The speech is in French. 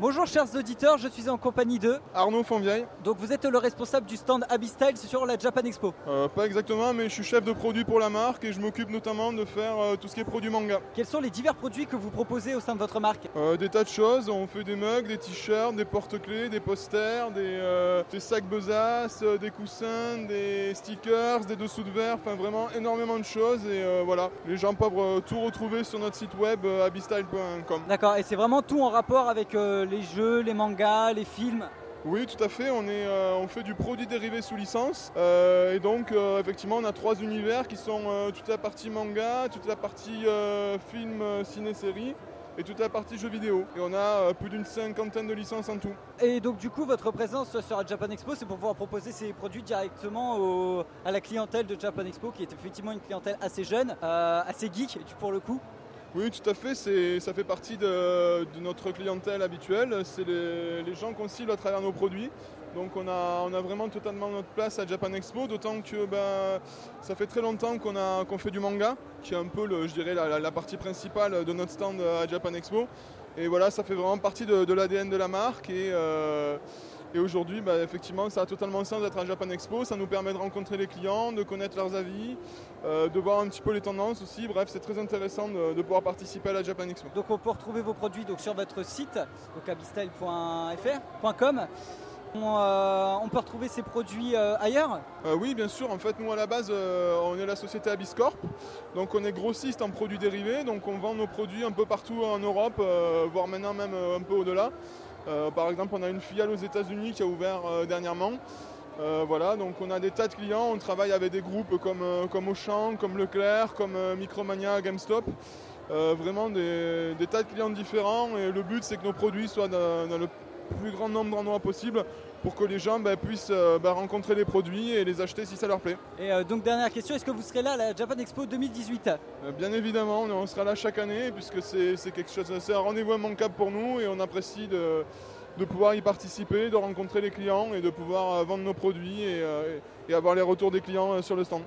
Bonjour chers auditeurs, je suis en compagnie de Arnaud Fonvieille. Donc vous êtes le responsable du stand Abbey Style sur la Japan Expo. Euh, pas exactement, mais je suis chef de produit pour la marque et je m'occupe notamment de faire euh, tout ce qui est produit manga. Quels sont les divers produits que vous proposez au sein de votre marque? Euh, Des tas de choses, on fait des mugs, des t-shirts, des porte-clés, des posters, des, des sacs besaces, des coussins, des stickers, des dessous de verre, enfin vraiment énormément de choses et voilà. Les gens peuvent tout retrouver sur notre site web abbystyle.com. D'accord, et c'est vraiment tout en rapport avec euh, les jeux, les mangas, les films Oui, tout à fait. On, est, euh, on fait du produit dérivé sous licence. Euh, et donc, euh, effectivement, on a trois univers qui sont toute la partie manga, toute la partie film, ciné-série et toute la partie jeux vidéo. Et on a plus d'une cinquantaine de licences en tout. Et donc du coup votre présence sur la Japan Expo c'est pour pouvoir proposer ces produits directement au- à la clientèle de Japan Expo qui est effectivement une clientèle assez jeune, assez geek pour le coup. Oui, tout à fait. Ça fait partie de, notre clientèle habituelle. C'est les, gens qu'on cible à travers nos produits. Donc on a, vraiment totalement notre place à Japan Expo, d'autant que ben, ça fait très longtemps qu'on, fait du manga, qui est un peu, le, je dirais, la, partie principale de notre stand à Japan Expo. Et voilà, ça fait vraiment partie de, l'ADN de la marque. Euh, et aujourd'hui, ben, effectivement, ça a totalement sens d'être à Japan Expo. Ça nous permet de rencontrer les clients, de connaître leurs avis, euh, de voir un petit peu les tendances aussi. Bref, c'est très intéressant de, de pouvoir participer à la Japan Expo. Donc on peut retrouver vos produits donc, sur votre site, donc. On, euh, on peut retrouver ces produits euh, ailleurs Euh, oui, bien sûr. En fait, nous, à la base, on est la société Abyscorp. Donc, on est grossiste en produits dérivés. Donc, on vend nos produits un peu partout en Europe, voire maintenant même un peu au-delà. Euh, par exemple, on a une filiale aux États-Unis qui a ouvert euh, dernièrement. Euh, voilà, donc on a des tas de clients. On travaille avec des groupes comme, comme Auchan, comme Leclerc, comme Micromania, GameStop. Vraiment des, des tas de clients différents. Et le but, c'est que nos produits soient dans le plus grand nombre d'endroits possible pour que les gens ben, puissent euh, ben, rencontrer les produits et les acheter si ça leur plaît. Et euh, donc dernière question, est-ce que vous serez là à la Japan Expo 2018 Euh, bien évidemment, on, on sera là chaque année puisque c'est quelque chose, c'est un rendez-vous immanquable pour nous et on apprécie de, de pouvoir y participer, de rencontrer les clients et de pouvoir vendre nos produits et, et avoir les retours des clients sur le stand.